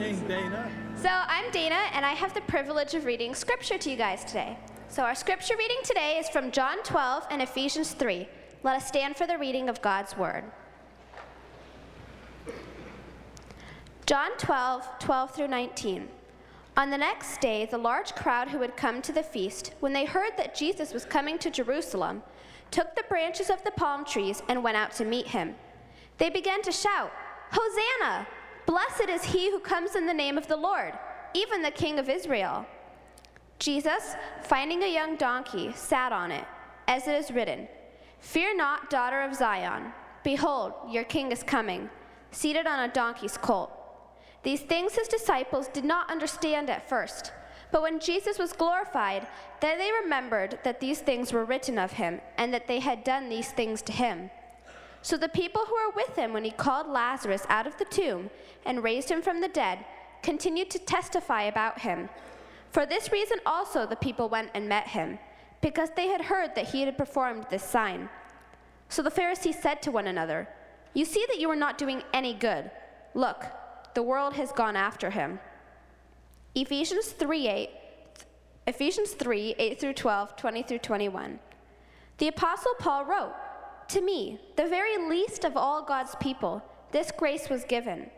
Dana. So, I'm Dana, and I have the privilege of reading scripture to you guys today. So, our scripture reading today is from John 12 and Ephesians 3. Let us stand for the reading of God's word. John 12, 12 through 19. On the next day, the large crowd who had come to the feast, when they heard that Jesus was coming to Jerusalem, took the branches of the palm trees and went out to meet him. They began to shout, Hosanna! Blessed is he who comes in the name of the Lord, even the King of Israel. Jesus, finding a young donkey, sat on it, as it is written Fear not, daughter of Zion. Behold, your king is coming, seated on a donkey's colt. These things his disciples did not understand at first. But when Jesus was glorified, then they remembered that these things were written of him, and that they had done these things to him. So the people who were with him when he called Lazarus out of the tomb and raised him from the dead continued to testify about him. For this reason also the people went and met him, because they had heard that he had performed this sign. So the Pharisees said to one another, You see that you are not doing any good. Look, the world has gone after him. Ephesians 3 8, Ephesians 3 8 through 12, 20 through 21. The Apostle Paul wrote, To me, the very least of all God's people, this grace was given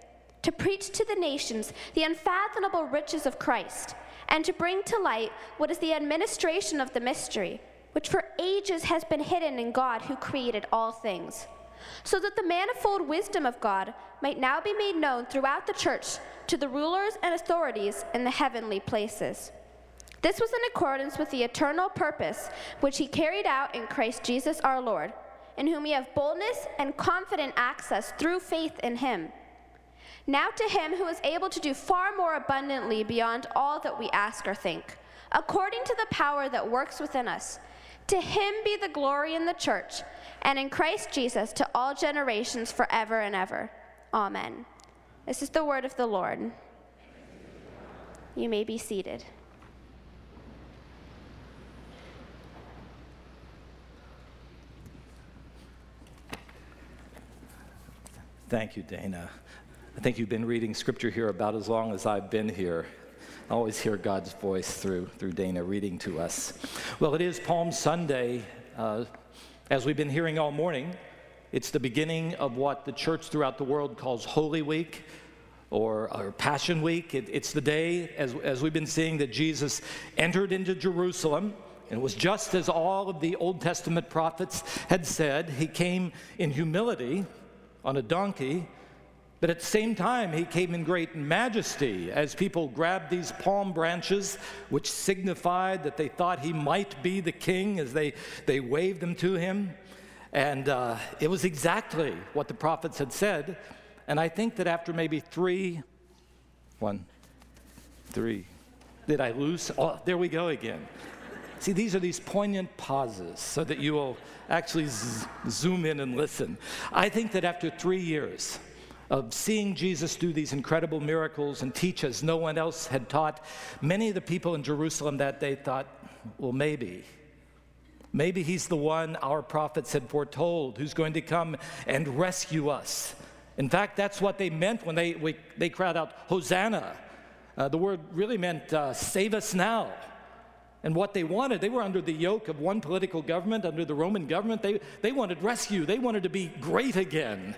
to preach to the nations the unfathomable riches of Christ, and to bring to light what is the administration of the mystery, which for ages has been hidden in God who created all things so that the manifold wisdom of God might now be made known throughout the church to the rulers and authorities in the heavenly places. This was in accordance with the eternal purpose which he carried out in Christ Jesus our Lord, in whom we have boldness and confident access through faith in him. Now to him who is able to do far more abundantly beyond all that we ask or think, according to the power that works within us, to him be the glory in the church and in Christ Jesus to all generations forever and ever. Amen. This is the word of the Lord. You may be seated. Thank you, Dana. I think you've been reading scripture here about as long as I've been here. I always hear God's voice through, through Dana reading to us. Well, it is Palm Sunday. Uh, as we've been hearing all morning, it's the beginning of what the church throughout the world calls Holy Week or, or Passion Week. It, it's the day, as, as we've been seeing, that Jesus entered into Jerusalem. And it was just as all of the Old Testament prophets had said. He came in humility on a donkey but at the same time, he came in great majesty as people grabbed these palm branches, which signified that they thought he might be the king as they, they waved them to him. And uh, it was exactly what the prophets had said. And I think that after maybe three, one, three, did I lose? Oh, there we go again. See, these are these poignant pauses so that you will actually zoom in and listen. I think that after three years, of seeing Jesus do these incredible miracles and teach as no one else had taught, many of the people in Jerusalem that day thought, well, maybe. Maybe he's the one our prophets had foretold who's going to come and rescue us. In fact, that's what they meant when they, we, they cried out, Hosanna. Uh, the word really meant uh, save us now. And what they wanted, they were under the yoke of one political government, under the Roman government. They, they wanted rescue, they wanted to be great again.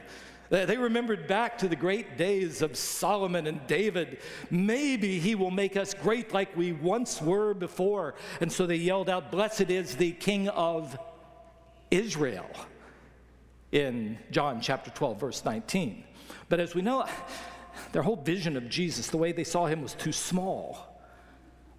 They remembered back to the great days of Solomon and David. Maybe he will make us great like we once were before. And so they yelled out, Blessed is the King of Israel in John chapter 12, verse 19. But as we know, their whole vision of Jesus, the way they saw him, was too small.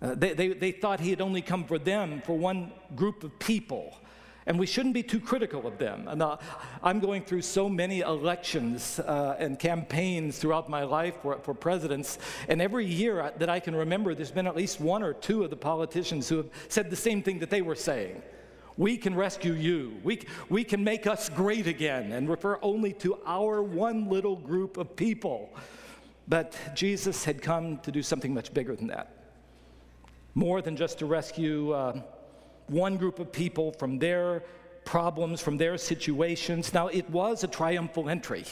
Uh, they, they, they thought he had only come for them, for one group of people. And we shouldn't be too critical of them. And uh, I'm going through so many elections uh, and campaigns throughout my life for, for presidents. And every year that I can remember, there's been at least one or two of the politicians who have said the same thing that they were saying. We can rescue you. We, we can make us great again and refer only to our one little group of people. But Jesus had come to do something much bigger than that. More than just to rescue. Uh, one group of people from their problems, from their situations. Now, it was a triumphal entry.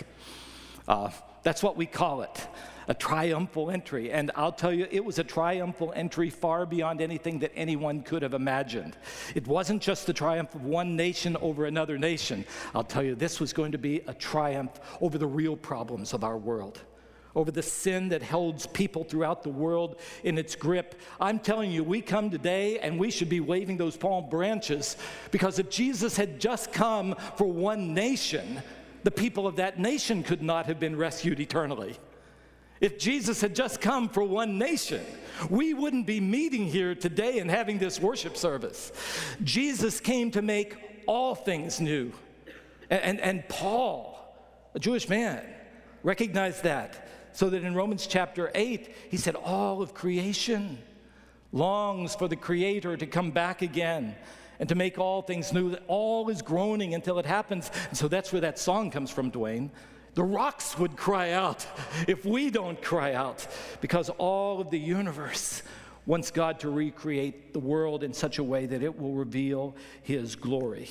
Uh, that's what we call it. a triumphal entry. And I'll tell you, it was a triumphal entry far beyond anything that anyone could have imagined. It wasn't just the triumph of one nation over another nation. I'll tell you, this was going to be a triumph over the real problems of our world. Over the sin that holds people throughout the world in its grip. I'm telling you, we come today and we should be waving those palm branches because if Jesus had just come for one nation, the people of that nation could not have been rescued eternally. If Jesus had just come for one nation, we wouldn't be meeting here today and having this worship service. Jesus came to make all things new. And, and, and Paul, a Jewish man, recognized that. So that in Romans chapter 8, he said, All of creation longs for the Creator to come back again and to make all things new. All is groaning until it happens. And so that's where that song comes from, Dwayne. The rocks would cry out if we don't cry out, because all of the universe wants God to recreate the world in such a way that it will reveal His glory.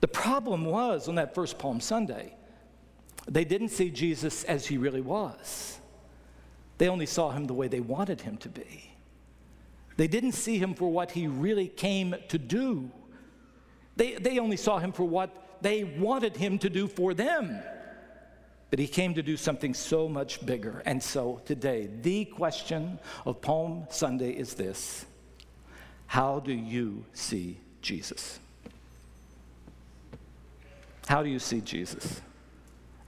The problem was on that first Palm Sunday, they didn't see Jesus as He really was, they only saw Him the way they wanted Him to be. They didn't see Him for what He really came to do. They, they only saw him for what they wanted him to do for them. But he came to do something so much bigger. And so today, the question of Palm Sunday is this How do you see Jesus? How do you see Jesus?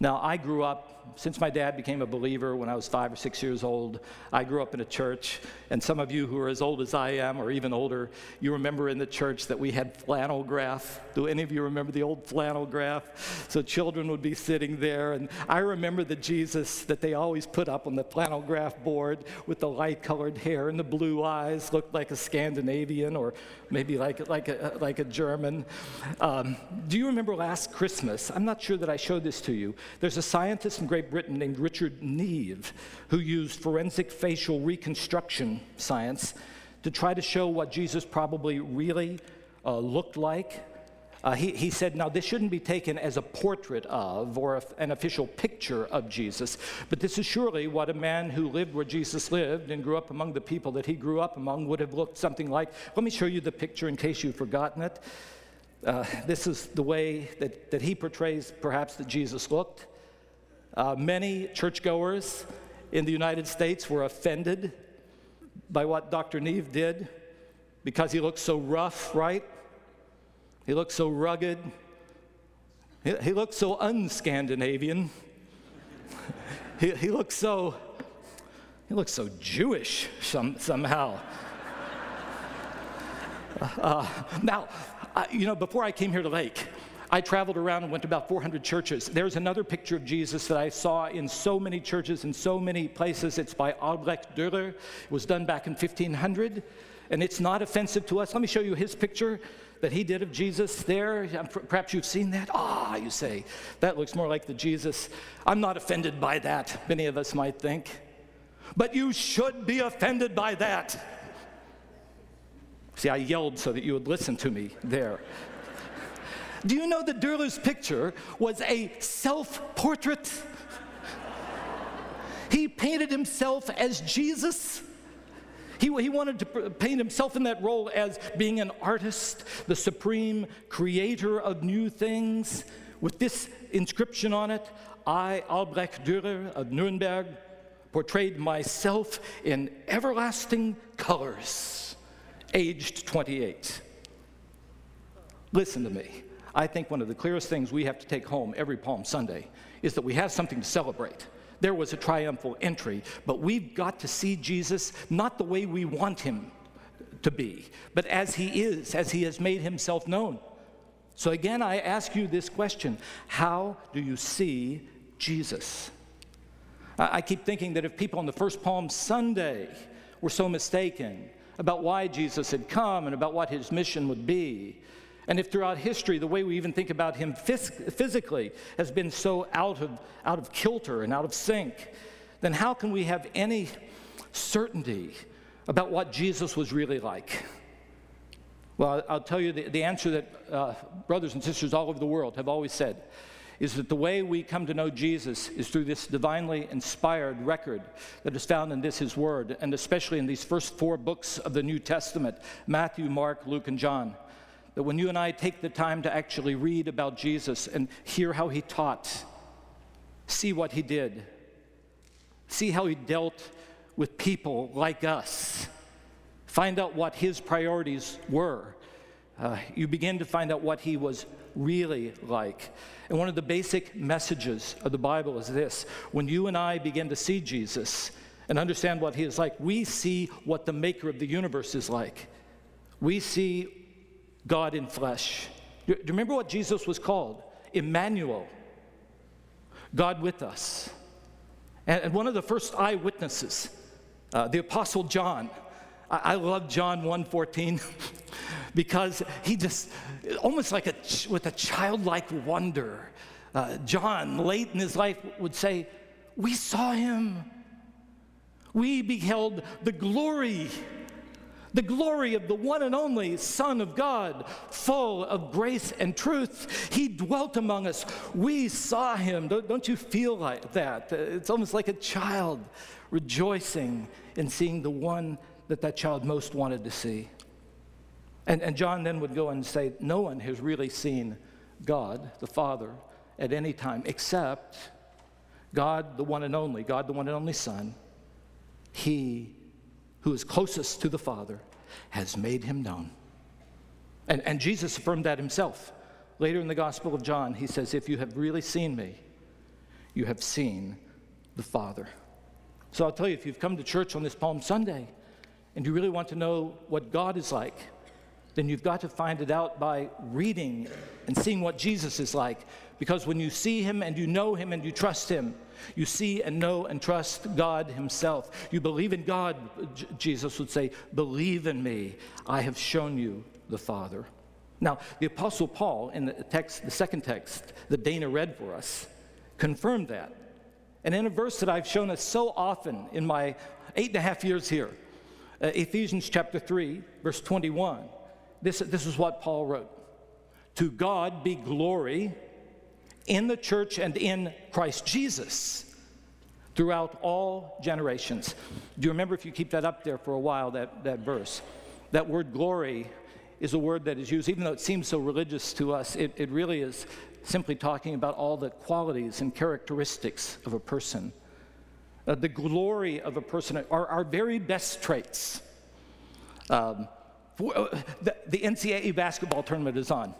Now, I grew up since my dad became a believer when I was five or six years old, I grew up in a church. And some of you who are as old as I am, or even older, you remember in the church that we had flannel graph. Do any of you remember the old flannel graph? So children would be sitting there. And I remember the Jesus that they always put up on the flannel graph board with the light colored hair and the blue eyes, looked like a Scandinavian or maybe like, like, a, like a German. Um, do you remember last Christmas? I'm not sure that I showed this to you. There's a scientist in Great Britain named Richard Neave who used forensic facial reconstruction science to try to show what Jesus probably really uh, looked like. Uh, he, he, said, now this shouldn't be taken as a portrait of or a, an official picture of Jesus, but this is surely what a man who lived where Jesus lived and grew up among the people that he grew up among would have looked something like. Let me show you the picture in case you've forgotten it. Uh, this is the way that, that he portrays perhaps that Jesus looked. Uh, many churchgoers in the United States were offended by what Dr. Neave did because he looked so rough, right? He looked so rugged. He, he looked so un-Scandinavian. he, he looked so, he looked so Jewish some, somehow. Uh, now, uh, you know, before I came here to Lake, I traveled around and went to about 400 churches. There's another picture of Jesus that I saw in so many churches in so many places. It's by Albrecht Dürer. It was done back in 1500, and it's not offensive to us. Let me show you his picture that he did of Jesus there. Perhaps you've seen that. Ah, you say, that looks more like the Jesus. I'm not offended by that, many of us might think. But you should be offended by that. See, I yelled so that you would listen to me there. Do you know that Dürer's picture was a self portrait? he painted himself as Jesus. He, he wanted to paint himself in that role as being an artist, the supreme creator of new things, with this inscription on it I, Albrecht Dürer of Nuremberg, portrayed myself in everlasting colors, aged 28. Listen to me. I think one of the clearest things we have to take home every Palm Sunday is that we have something to celebrate. There was a triumphal entry, but we've got to see Jesus not the way we want him to be, but as he is, as he has made himself known. So again, I ask you this question How do you see Jesus? I keep thinking that if people on the first Palm Sunday were so mistaken about why Jesus had come and about what his mission would be, and if throughout history the way we even think about him phys- physically has been so out of, out of kilter and out of sync, then how can we have any certainty about what Jesus was really like? Well, I'll tell you the, the answer that uh, brothers and sisters all over the world have always said is that the way we come to know Jesus is through this divinely inspired record that is found in this, His Word, and especially in these first four books of the New Testament Matthew, Mark, Luke, and John. That when you and I take the time to actually read about Jesus and hear how He taught, see what He did, see how He dealt with people like us, find out what His priorities were, uh, you begin to find out what He was really like. And one of the basic messages of the Bible is this when you and I begin to see Jesus and understand what he is like, we see what the maker of the universe is like. We see God in flesh. Do you remember what Jesus was called? Emmanuel, God with us. And one of the first eyewitnesses, uh, the Apostle John, I, love John 1:14 because he just almost like a with a childlike wonder. Uh, John, late in his life, would say, "We saw him. We beheld the glory." The glory of the one and only Son of God, full of grace and truth. He dwelt among us. We saw him. Don't, you feel like that? Uh, it's almost like a child rejoicing in seeing the one that that child most wanted to see. And, and John then would go and say, No one has really seen God, the Father, at any time except God, the one and only, God, the one and only Son. He who is closest to the Father has made him known. And, and Jesus affirmed that himself. Later in the Gospel of John, he says, If you have really seen me, you have seen the Father. So I'll tell you, if you've come to church on this Palm Sunday, and you really want to know what God is like, then you've got to find it out by reading and seeing what Jesus is like. Because when you see him and you know him and you trust him, you see and know and trust God himself. You believe in God, J- Jesus would say, Believe in me. I have shown you the Father. Now, the Apostle Paul, in the text, the second text that Dana read for us, confirmed that. And in a verse that I've shown us so often in my eight and a half years here, uh, Ephesians chapter 3, verse 21. This, this is what Paul wrote To God be glory in the church and in Christ Jesus throughout all generations. Do you remember if you keep that up there for a while, that, that verse? That word glory is a word that is used, even though it seems so religious to us, it, it really is simply talking about all the qualities and characteristics of a person uh, the glory of a person, are our very best traits. Um, for, uh, the, the, NCAA basketball tournament is on.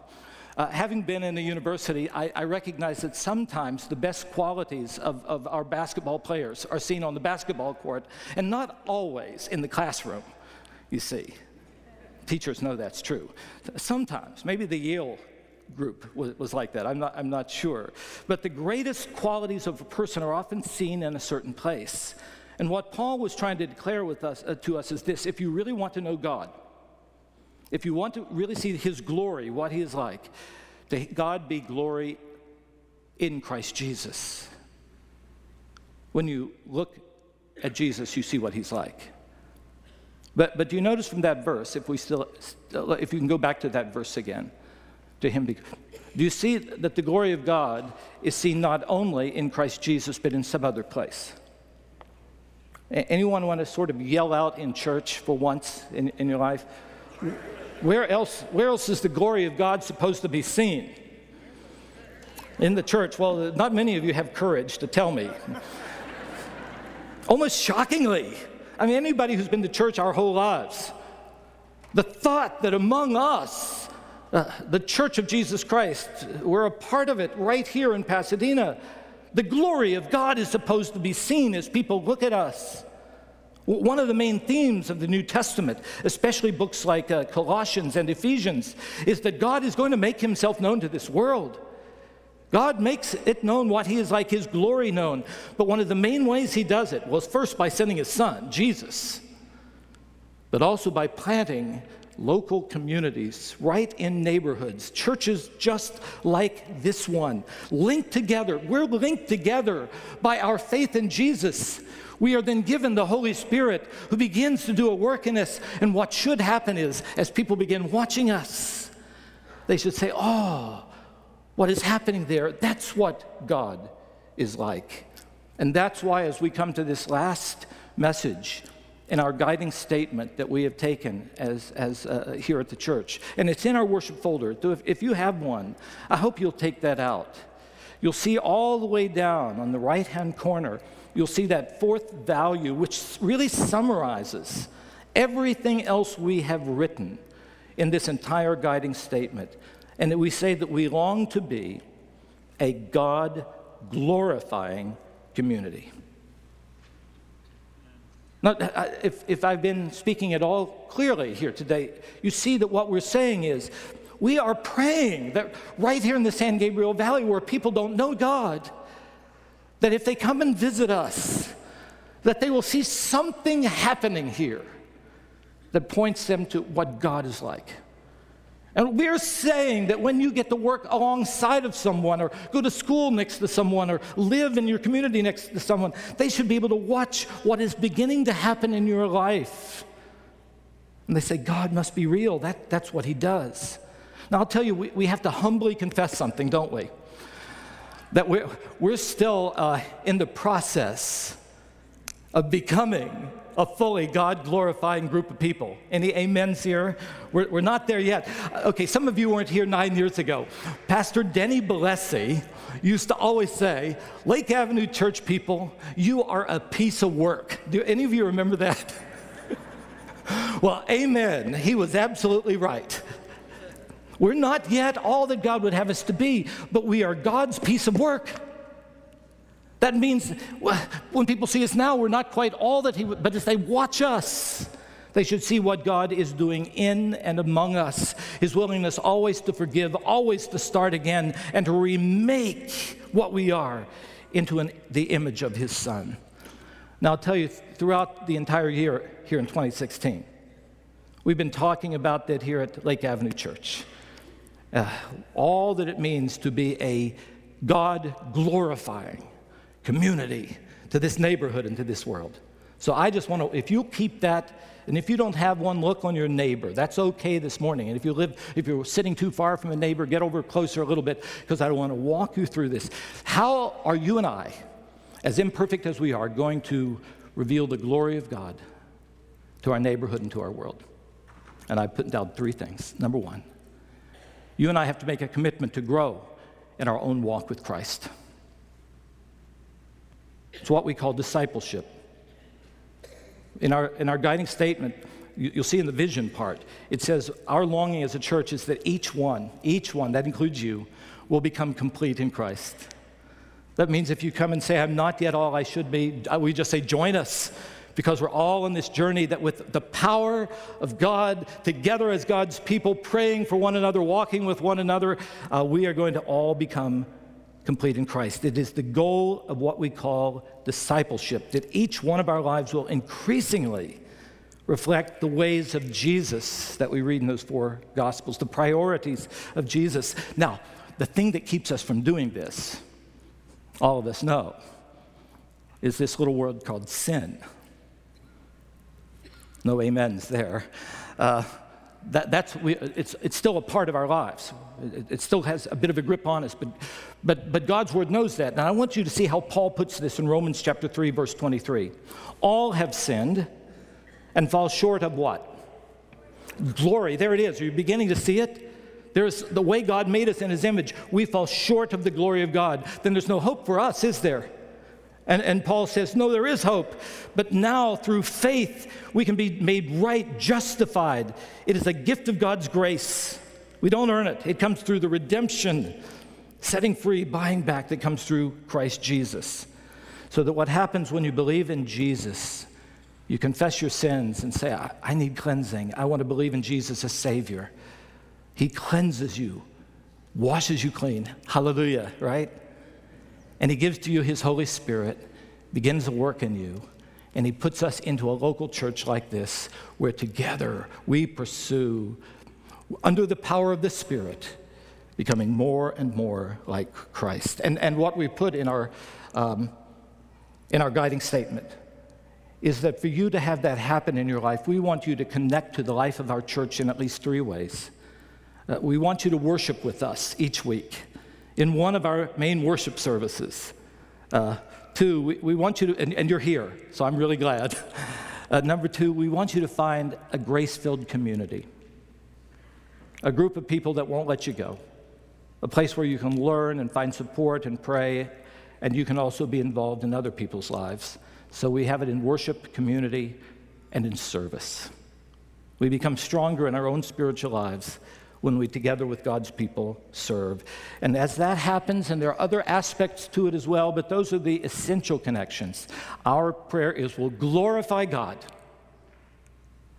Uh, having been in a university, I, I, recognize that sometimes the best qualities of, of our basketball players are seen on the basketball court and not always in the classroom, you see. Teachers know that's true. Sometimes, maybe the Yale group was, was like that. I'm not, I'm not sure. But the greatest qualities of a person are often seen in a certain place. And what Paul was trying to declare with us, uh, to us is this if you really want to know God, if you want to really see his glory, what he is like, to God be glory in Christ Jesus. When you look at Jesus, you see what he's like. But, but do you notice from that verse, if we still, if you can go back to that verse again, to him. Do you see that the glory of God is seen not only in Christ Jesus, but in some other place? Anyone want to sort of yell out in church for once in, in your life? Where else, where else is the glory of God supposed to be seen? In the church. Well, not many of you have courage to tell me. Almost shockingly. I mean, anybody who's been to church our whole lives, the thought that among us uh, the Church of Jesus Christ, we're a part of it right here in Pasadena. The glory of God is supposed to be seen as people look at us. One of the main themes of the New Testament, especially books like uh, Colossians and Ephesians, is that God is going to make himself known to this world. God makes it known what he is like, his glory known. But one of the main ways he does it was first by sending his son, Jesus, but also by planting local communities, right in neighborhoods, churches just like this one, linked together. We're linked together by our faith in Jesus. We are then given the Holy Spirit who begins to do a work in us. And what should happen is, as people begin watching us, they should say, Oh, what is happening there, that's what God is like. And that's why, as we come to this last message in our guiding statement that we have taken as, as uh, here at the church, and it's in our worship folder. So if, if you have one, I hope you'll take that out. You'll see all the way down on the right hand corner, you'll see that fourth value, which really summarizes everything else we have written in this entire guiding statement. And that we say that we long to be a God glorifying community. Now, if, if I've been speaking at all clearly here today, you see that what we're saying is we are praying that right here in the San Gabriel Valley, where people don't know God, that if they come and visit us, that they will see something happening here that points them to what God is like. And we're saying that when you get to work alongside of someone, or go to school next to someone, or live in your community next to someone, they should be able to watch what is beginning to happen in your life. And they say, God must be real. That, that's what He does. Now, I'll tell you, we, we have to humbly confess something, don't we? That we're, we're still uh, in the process of becoming a fully God glorifying group of people. Any amens here? We're, we're not there yet. Okay, some of you weren't here nine years ago. Pastor Denny Bellesi used to always say, Lake Avenue church people, you are a piece of work. Do any of you remember that? well, amen. He was absolutely right. We're not yet all that God would have us to be, but we are God's piece of work. That means when people see us now, we're not quite all that He, would, but as they watch us, they should see what God is doing in and among us. His willingness always to forgive, always to start again, and to remake what we are into an, the image of His Son. Now, I'll tell you, throughout the entire year here in 2016, we've been talking about that here at Lake Avenue Church. Uh, all that it means to be a God glorifying, community to this neighborhood and to this world. So I just want to, if you keep that, and if you don't have one, look on your neighbor. That's okay this morning. And if you live, if you're sitting too far from a neighbor, get over closer a little bit because I want to walk you through this. How are you and I, as imperfect as we are, going to reveal the glory of God to our neighborhood and to our world? And I put down three things. Number one, you and I have to make a commitment to grow in our own walk with Christ. It's what we call discipleship. In our, in our guiding statement, you, you'll see in the vision part, it says, Our longing as a church is that each one, each one, that includes you, will become complete in Christ. That means if you come and say, I'm not yet all I should be, uh, we just say, Join us because we're all on this journey that with the power of God, together as God's people, praying for one another, walking with one another, uh, we are going to all become complete in Christ. It is the goal of what we call discipleship, that each one of our lives will increasingly reflect the ways of Jesus that we read in those four Gospels, the priorities of Jesus. Now, the thing that keeps us from doing this, all of us know, is this little word called sin. No amens there. Uh, that, that's, we, it's, it's still a part of our lives. It, it, still has a bit of a grip on us, but, but, but God's word knows that. Now, I want you to see how Paul puts this in Romans chapter 3, verse 23. All have sinned and fall short of what? Glory. There it is. Are you beginning to see it? There's the way God made us in his image. We fall short of the glory of God. Then there's no hope for us, is there? And, and Paul says, No, there is hope. But now, through faith, we can be made right, justified. It is a gift of God's grace. We don't earn it, it comes through the redemption, setting free, buying back that comes through Christ Jesus. So that what happens when you believe in Jesus, you confess your sins and say, I, I need cleansing. I want to believe in Jesus as Savior. He cleanses you, washes you clean. Hallelujah, right? And He gives to you His Holy Spirit, begins to work in you, and He puts us into a local church like this where together we pursue, under the power of the Spirit, becoming more and more like Christ. And, and what we put in our, um, in our guiding statement is that for you to have that happen in your life, we want you to connect to the life of our church in at least three ways. Uh, we want you to worship with us each week in one of our main worship services. Uh, two, we, we, want you to, and, and, you're here, so I'm really glad. Uh, number two, we want you to find a grace filled community, a group of people that won't let you go, a place where you can learn and find support and pray, and you can also be involved in other people's lives. So we have it in worship, community, and in service. We become stronger in our own spiritual lives when we, together with God's people, serve. And as that happens, and there are other aspects to it as well, but those are the essential connections. Our prayer is we'll glorify God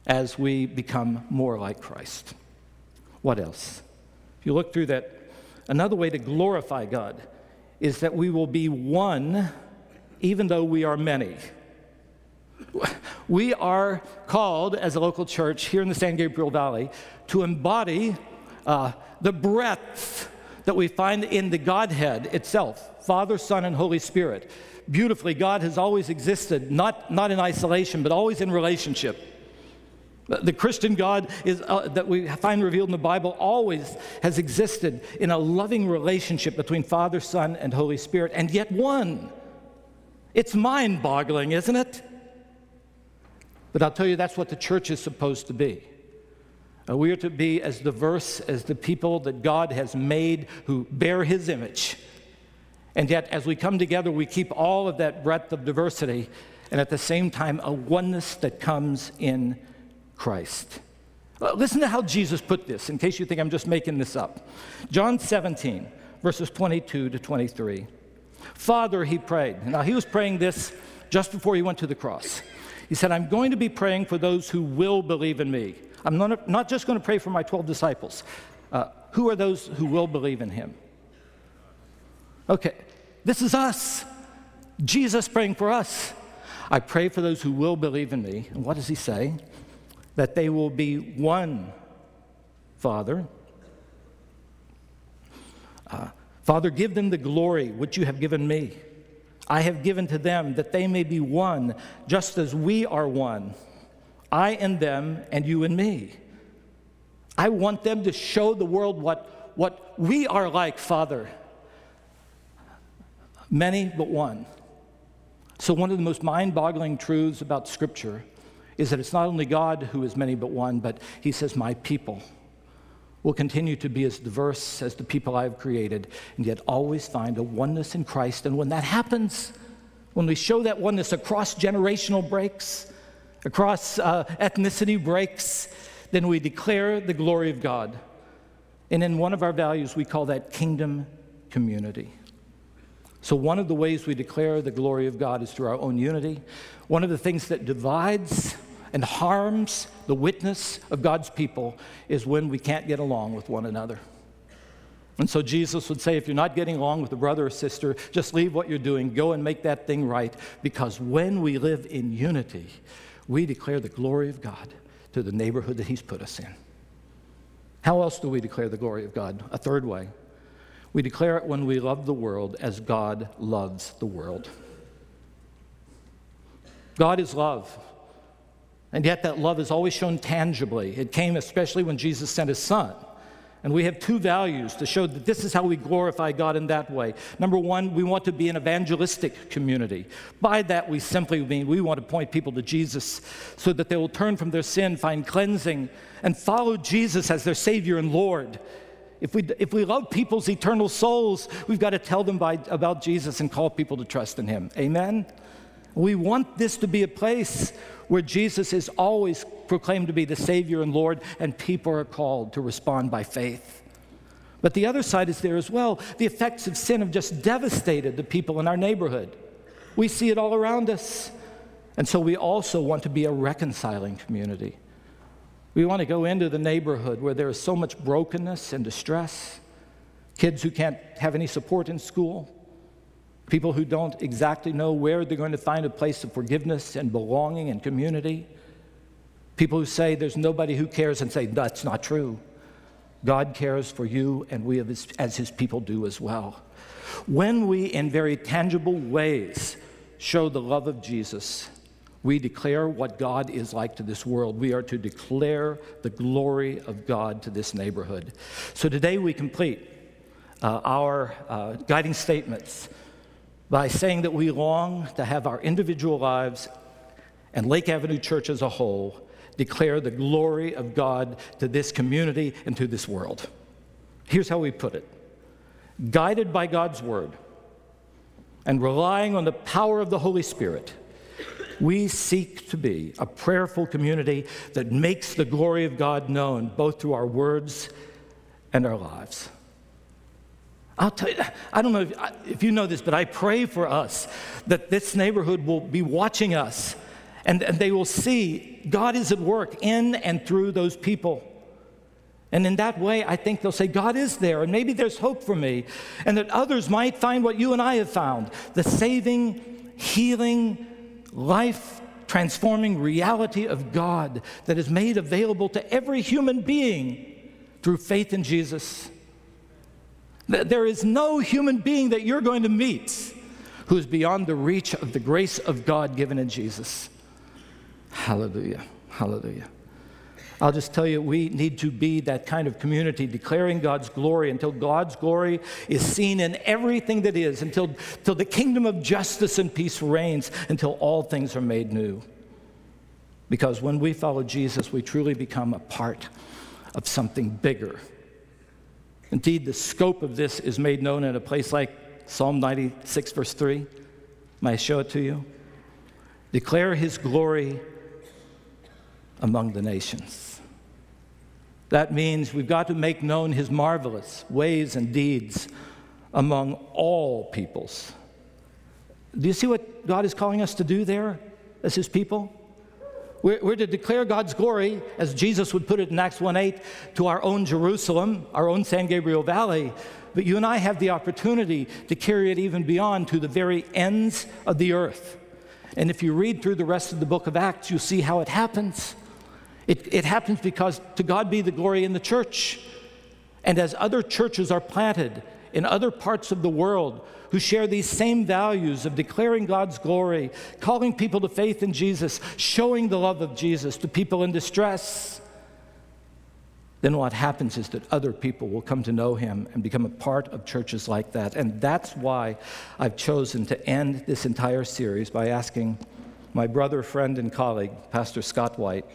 as we become more like Christ. What else? If you look through that, another way to glorify God is that we will be one even though we are many. We are called as a local church here in the San Gabriel Valley to embody uh, the breadth that we find in the Godhead itself Father, Son, and Holy Spirit. Beautifully, God has always existed, not, not in isolation, but always in relationship. The Christian God is, uh, that we find revealed in the Bible always has existed in a loving relationship between Father, Son, and Holy Spirit, and yet one. It's mind boggling, isn't it? But I'll tell you, that's what the church is supposed to be. Uh, we are to be as diverse as the people that God has made who bear his image. And yet, as we come together, we keep all of that breadth of diversity and at the same time, a oneness that comes in Christ. Uh, listen to how Jesus put this, in case you think I'm just making this up. John 17, verses 22 to 23. Father, he prayed. Now, he was praying this just before he went to the cross. He said, I'm going to be praying for those who will believe in me. I'm not, not just going to pray for my 12 disciples. Uh, who are those who will believe in him? Okay, this is us. Jesus praying for us. I pray for those who will believe in me. And what does he say? That they will be one, Father. Uh, Father, give them the glory which you have given me. I have given to them that they may be one, just as we are one. I and them, and you and me. I want them to show the world what, what we are like, Father. Many, but one. So, one of the most mind boggling truths about Scripture is that it's not only God who is many but one, but He says, My people will continue to be as diverse as the people I've created, and yet always find a oneness in Christ. And when that happens, when we show that oneness across generational breaks, across uh, ethnicity breaks, then we declare the glory of God. And in one of our values, we call that kingdom community. So, one of the ways we declare the glory of God is through our own unity. One of the things that divides and harms the witness of God's people is when we can't get along with one another. And so Jesus would say, if you're not getting along with a brother or sister, just leave what you're doing, go and make that thing right, because when we live in unity, we declare the glory of God to the neighborhood that He's put us in. How else do we declare the glory of God? A third way. We declare it when we love the world as God loves the world. God is love. And yet, that love is always shown tangibly. It came especially when Jesus sent his son. And we have two values to show that this is how we glorify God in that way. Number one, we want to be an evangelistic community. By that, we simply mean we want to point people to Jesus so that they will turn from their sin, find cleansing, and follow Jesus as their Savior and Lord. If we, if we love people's eternal souls, we've got to tell them by, about Jesus and call people to trust in Him. Amen? We want this to be a place where Jesus is always proclaimed to be the Savior and Lord, and people are called to respond by faith. But the other side is there as well. The effects of sin have just devastated the people in our neighborhood. We see it all around us. And so we also want to be a reconciling community. We want to go into the neighborhood where there is so much brokenness and distress, kids who can't have any support in school, people who don't exactly know where they're going to find a place of forgiveness and belonging and community, people who say there's nobody who cares and say that's not true. God cares for you, and we as his people do as well. When we, in very tangible ways, show the love of Jesus, we declare what God is like to this world. We are to declare the glory of God to this neighborhood. So today we complete uh, our uh, guiding statements by saying that we long to have our individual lives and Lake Avenue Church as a whole declare the glory of God to this community and to this world. Here's how we put it guided by God's word and relying on the power of the Holy Spirit, we seek to be a prayerful community that makes the glory of God known both through our words and our lives. I'll tell you, I don't know if, if, you know this, but I pray for us that this neighborhood will be watching us and, and they will see God is at work in and through those people. And in that way, I think they'll say, God is there, and maybe there's hope for me, and that others might find what you and I have found the saving, healing, life transforming reality of God that is made available to every human being through faith in Jesus. There is no human being that you're going to meet who is beyond the reach of the grace of God given in Jesus. Hallelujah. Hallelujah. I'll just tell you, we need to be that kind of community declaring God's glory until God's glory is seen in everything that is, until, until the kingdom of justice and peace reigns, until all things are made new. Because when we follow Jesus, we truly become a part of something bigger. Indeed, the scope of this is made known in a place like Psalm 96, verse 3. May I show it to you? Declare his glory among the nations. That means we've got to make known his marvelous ways and deeds among all peoples. Do you see what God is calling us to do there as his people? We're, we're, to declare God's glory, as Jesus would put it in Acts 1 8, to our own Jerusalem, our own San Gabriel Valley. But you and I have the opportunity to carry it even beyond to the very ends of the earth. And if you read through the rest of the book of Acts, you'll see how it happens. It, it happens because to God be the glory in the church. And as other churches are planted in other parts of the world who share these same values of declaring God's glory, calling people to faith in Jesus, showing the love of Jesus to people in distress, then what happens is that other people will come to know him and become a part of churches like that. And that's why I've chosen to end this entire series by asking my brother, friend, and colleague, Pastor Scott White,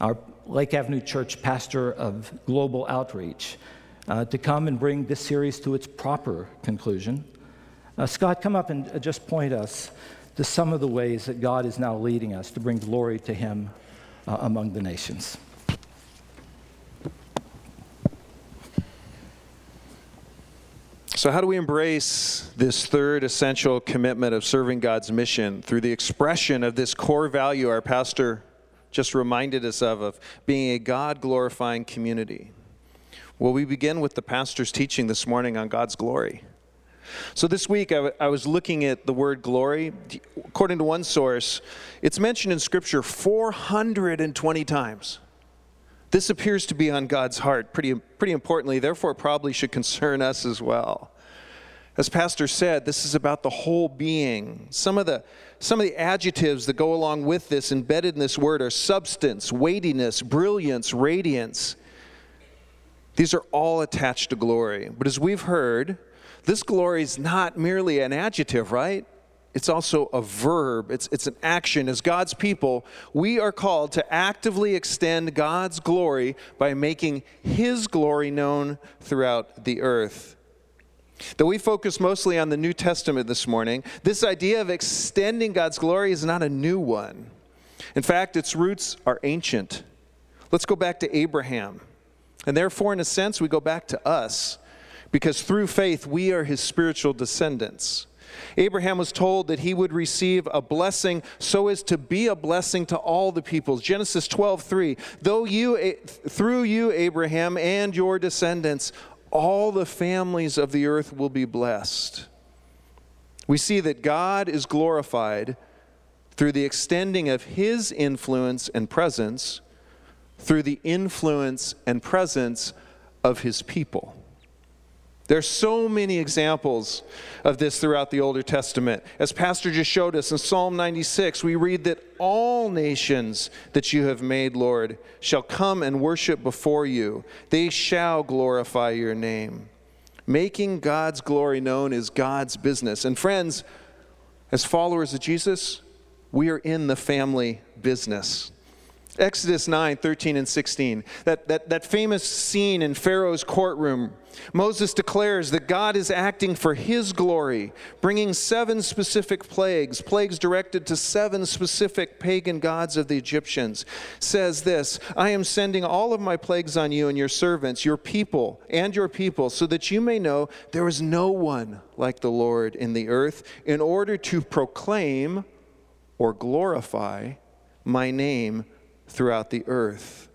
our Lake Avenue Church pastor of global outreach, uh, to come and bring this series to its proper conclusion. Uh, Scott, come up and uh, just point us to some of the ways that God is now leading us to bring glory to Him uh, among the nations. So, how do we embrace this third essential commitment of serving God's mission through the expression of this core value our pastor just reminded us of, of being a God glorifying community? Well, we begin with the pastor's teaching this morning on God's glory. So this week I, was looking at the word glory. According to one source, it's mentioned in Scripture 420 times. This appears to be on God's heart pretty, pretty importantly, therefore, probably should concern us as well. As Pastor said, this is about the whole being. Some of the, some of the adjectives that go along with this, embedded in this word, are substance, weightiness, brilliance, radiance. These are all attached to glory. But as we've heard, this glory is not merely an adjective, right? It's also a verb, it's, it's an action. As God's people, we are called to actively extend God's glory by making His glory known throughout the earth. Though we focus mostly on the New Testament this morning, this idea of extending God's glory is not a new one. In fact, its roots are ancient. Let's go back to Abraham. And therefore, in a sense, we go back to us because through faith we are his spiritual descendants. Abraham was told that he would receive a blessing so as to be a blessing to all the peoples. Genesis 12:3. Though you through you Abraham and your descendants all the families of the earth will be blessed. We see that God is glorified through the extending of his influence and presence through the influence and presence of his people. There's so many examples of this throughout the Older Testament. As Pastor just showed us in Psalm 96, we read that all nations that you have made, Lord, shall come and worship before you. They shall glorify your name. Making God's glory known is God's business. And friends, as followers of Jesus, we are in the family business. Exodus 9, 13, and 16. That, that, that famous scene in Pharaoh's courtroom. Moses declares that God is acting for his glory, bringing seven specific plagues, plagues directed to seven specific pagan gods of the Egyptians. Says this I am sending all of my plagues on you and your servants, your people, and your people, so that you may know there is no one like the Lord in the earth, in order to proclaim or glorify my name throughout the earth.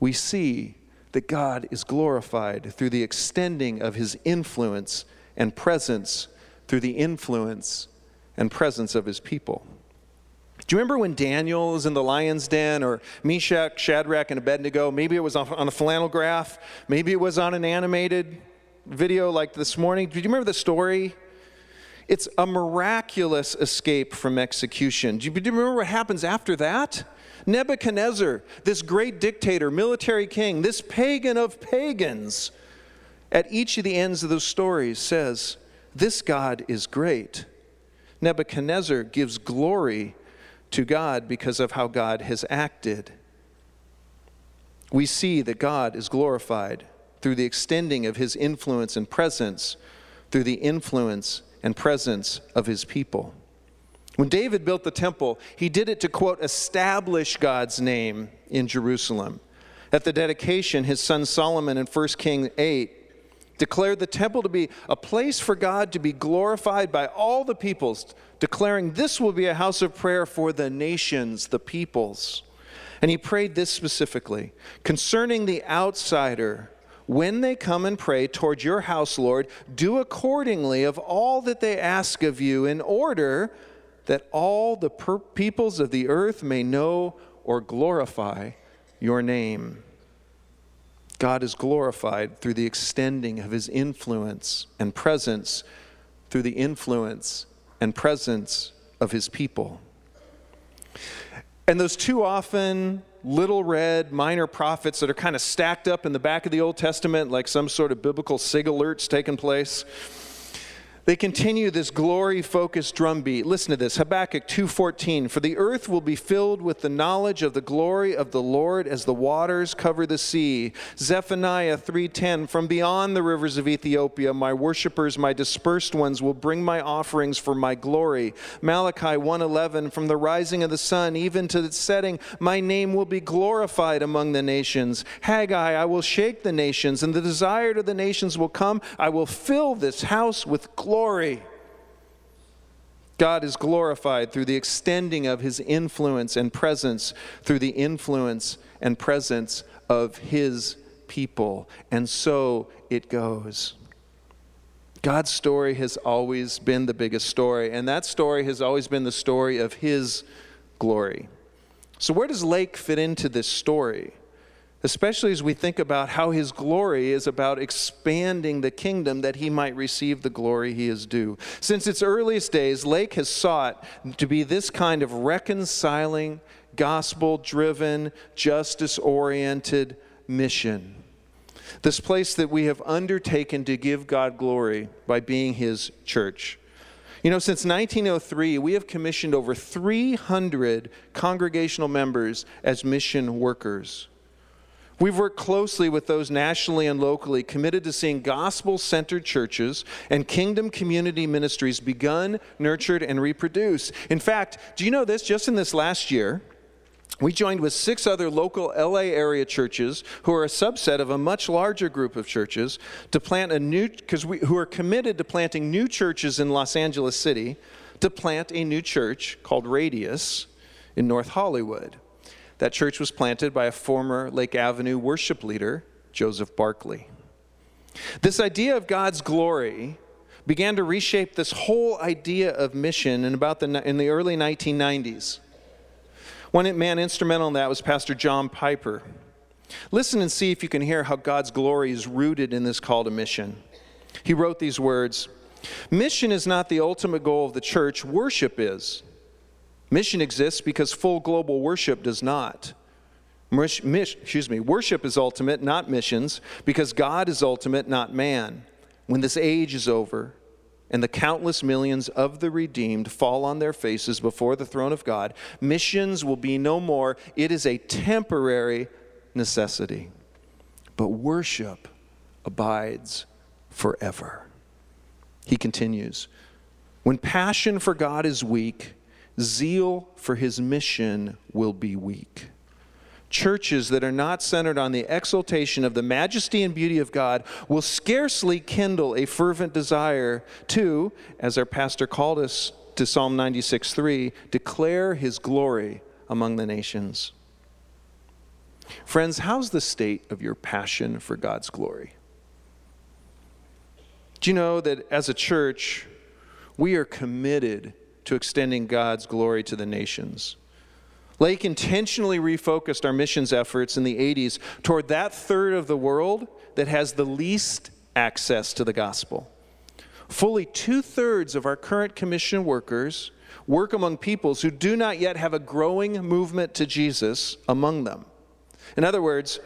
We see that God is glorified through the extending of his influence and presence through the influence and presence of his people. Do you remember when Daniel was in the lion's den, or Meshach, Shadrach, and Abednego? Maybe it was on a flannel graph, maybe it was on an animated video like this morning. Do you remember the story? It's a miraculous escape from execution. Do you remember what happens after that? Nebuchadnezzar, this great dictator, military king, this pagan of pagans, at each of the ends of those stories says, This God is great. Nebuchadnezzar gives glory to God because of how God has acted. We see that God is glorified through the extending of his influence and presence, through the influence and presence of his people. When David built the temple, he did it to, quote, establish God's name in Jerusalem. At the dedication, his son Solomon in 1 King 8 declared the temple to be a place for God to be glorified by all the peoples, declaring this will be a house of prayer for the nations, the peoples. And he prayed this specifically concerning the outsider. When they come and pray toward your house, Lord, do accordingly of all that they ask of you in order that all the per- peoples of the earth may know or glorify your name. God is glorified through the extending of his influence and presence, through the influence and presence of his people. And those too often little red minor prophets that are kind of stacked up in the back of the Old Testament, like some sort of biblical sig alerts taking place they continue this glory-focused drumbeat. Listen to this, Habakkuk 2:14, "For the earth will be filled with the knowledge of the glory of the Lord as the waters cover the sea." Zephaniah 3:10, "From beyond the rivers of Ethiopia, my worshippers, my dispersed ones will bring my offerings for my glory." Malachi 1:11, "From the rising of the sun even to its setting, my name will be glorified among the nations." Haggai, "I will shake the nations, and the desire of the nations will come. I will fill this house with glory." Glory. God is glorified through the extending of his influence and presence, through the influence and presence of his people. And so it goes. God's story has always been the biggest story, and that story has always been the story of his glory. So, where does Lake fit into this story? Especially as we think about how his glory is about expanding the kingdom that he might receive the glory he is due. Since its earliest days, Lake has sought to be this kind of reconciling, gospel driven, justice oriented mission. This place that we have undertaken to give God glory by being his church. You know, since 1903, we have commissioned over 300 congregational members as mission workers. We've worked closely with those nationally and locally committed to seeing gospel centered churches and kingdom community ministries begun, nurtured, and reproduced. In fact, do you know this? Just in this last year, we joined with six other local LA area churches who are a subset of a much larger group of churches to plant a new, because we, who are committed to planting new churches in Los Angeles City, to plant a new church called Radius in North Hollywood. That church was planted by a former Lake Avenue worship leader, Joseph Barkley. This idea of God's glory began to reshape this whole idea of mission in about the, in the early 1990s. One man instrumental in that was Pastor John Piper. Listen and see if you can hear how God's glory is rooted in this call to mission. He wrote these words Mission is not the ultimate goal of the church, worship is. Mission exists because full global worship does not. Mish, excuse me, worship is ultimate, not missions, because God is ultimate, not man. when this age is over and the countless millions of the redeemed fall on their faces before the throne of God, missions will be no more. It is a temporary necessity. But worship abides forever. He continues When passion for God is weak, zeal for his mission will be weak churches that are not centered on the exaltation of the majesty and beauty of God will scarcely kindle a fervent desire to, as our pastor called us to Psalm 96 3, declare his glory among the nations. Friends, how's the state of your passion for God's glory? Do you know that as a church, we are committed to extending God's glory to the nations? Lake intentionally refocused our missions efforts in the 80s toward that third of the world that has the least access to the gospel. Fully two thirds of our current commission workers work among peoples who do not yet have a growing movement to Jesus among them. In other words,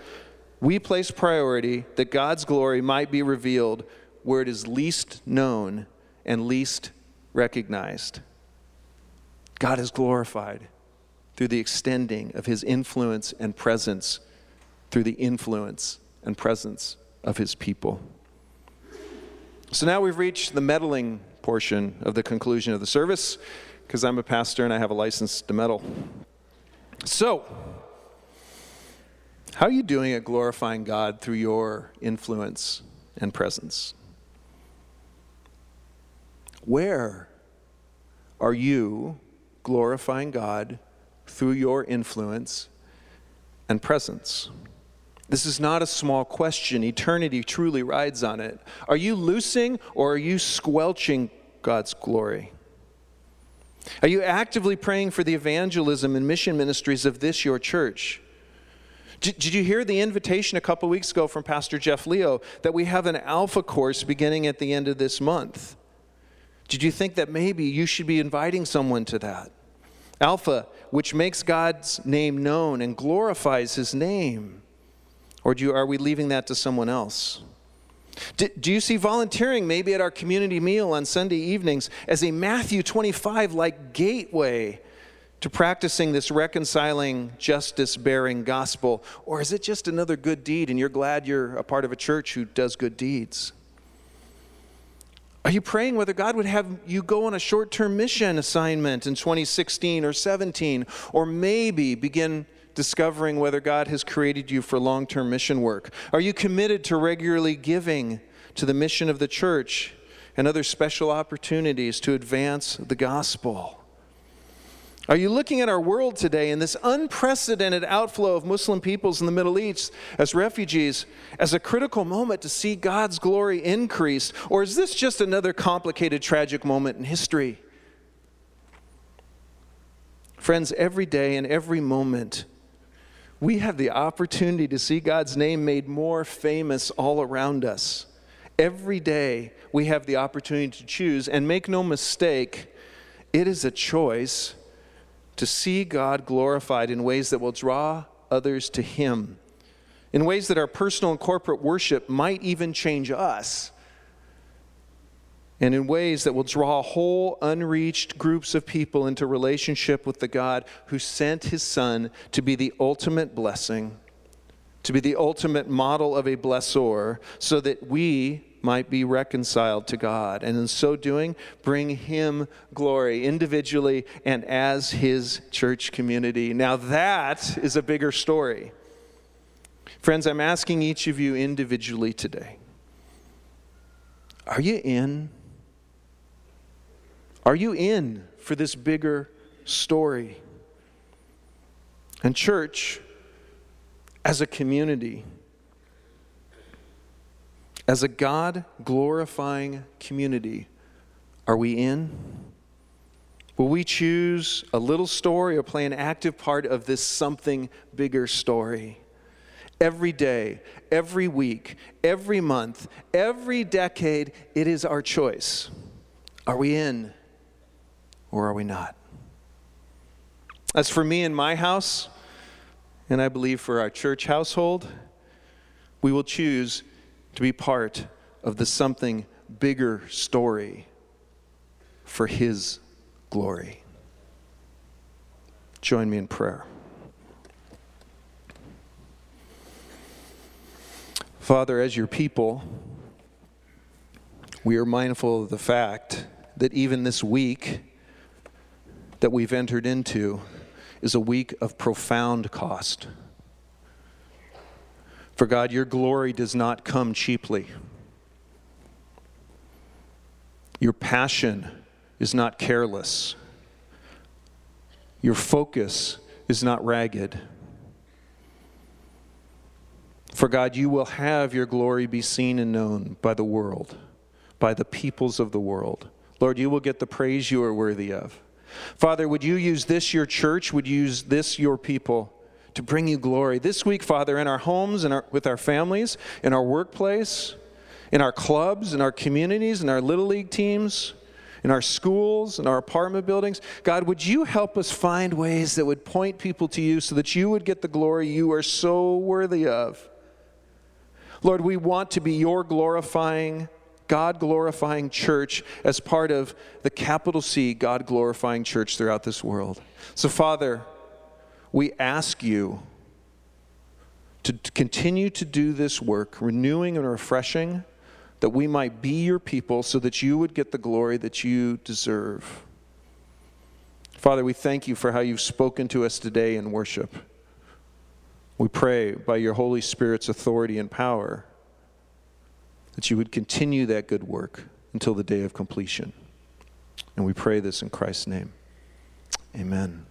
we place priority that God's glory might be revealed where it is least known and least recognized. God is glorified through the extending of his influence and presence through the influence and presence of his people. So now we've reached the meddling portion of the conclusion of the service because I'm a pastor and I have a license to meddle. So, how are you doing at glorifying God through your influence and presence? Where are you glorifying God through your influence and presence. This is not a small question. Eternity truly rides on it. Are you loosing or are you squelching God's glory? Are you actively praying for the evangelism and mission ministries of this, your church? Did, you hear the invitation a couple weeks ago from Pastor Jeff Leo that we have an Alpha course beginning at the end of this month? Did you think that maybe you should be inviting someone to that? Alpha, which makes God's name known and glorifies his name? Or do you, are we leaving that to someone else? Do, do you see volunteering maybe at our community meal on Sunday evenings as a Matthew 25 like gateway to practicing this reconciling, justice bearing gospel? Or is it just another good deed and you're glad you're a part of a church who does good deeds? Are you praying whether God would have you go on a short term mission assignment in 2016 or 17, or maybe begin discovering whether God has created you for long term mission work? Are you committed to regularly giving to the mission of the church and other special opportunities to advance the gospel? Are you looking at our world today in this unprecedented outflow of Muslim peoples in the Middle East as refugees as a critical moment to see God's glory increase? Or is this just another complicated, tragic moment in history? Friends, every day and every moment, we have the opportunity to see God's name made more famous all around us. Every day, we have the opportunity to choose, and make no mistake, it is a choice to see God glorified in ways that will draw others to Him, in ways that our personal and corporate worship might even change us, and in ways that will draw whole unreached groups of people into relationship with the God who sent His Son to be the ultimate blessing, to be the ultimate model of a blessor, so that we might be reconciled to God, and in so doing, bring Him glory individually and as His church community. Now, that is a bigger story. Friends, I'm asking each of you individually today are you in? Are you in for this bigger story? And, church, as a community, as a God glorifying community, are we in? Will we choose a little story or play an active part of this something bigger story? Every day, every week, every month, every decade, it is our choice. Are we in or are we not? As for me and my house, and I believe for our church household, we will choose to be part of the something bigger story for His glory. Join me in prayer. Father, as your people, we are mindful of the fact that even this week that we've entered into is a week of profound cost. For God, your glory does not come cheaply. Your passion is not careless. Your focus is not ragged. For God, you will have your glory be seen and known by the world, by the peoples of the world. Lord, you will get the praise you are worthy of. Father, would you use this, your church? Would you use this, your people, to bring you glory? This week, Father, in our homes and with our families, in our workplace, in our clubs, in our communities, in our little league teams, in our schools, in our apartment buildings. God, would you help us find ways that would point people to you so that you would get the glory you are so worthy of? Lord, we want to be your glorifying, God glorifying church as part of the capital C, God glorifying church throughout this world. So, Father, we ask you to continue to do this work, renewing and refreshing that we might be your people so that you would get the glory that you deserve. Father, we thank you for how you've spoken to us today in worship. We pray by your Holy Spirit's authority and power that you would continue that good work until the day of completion. And we pray this in Christ's name. Amen.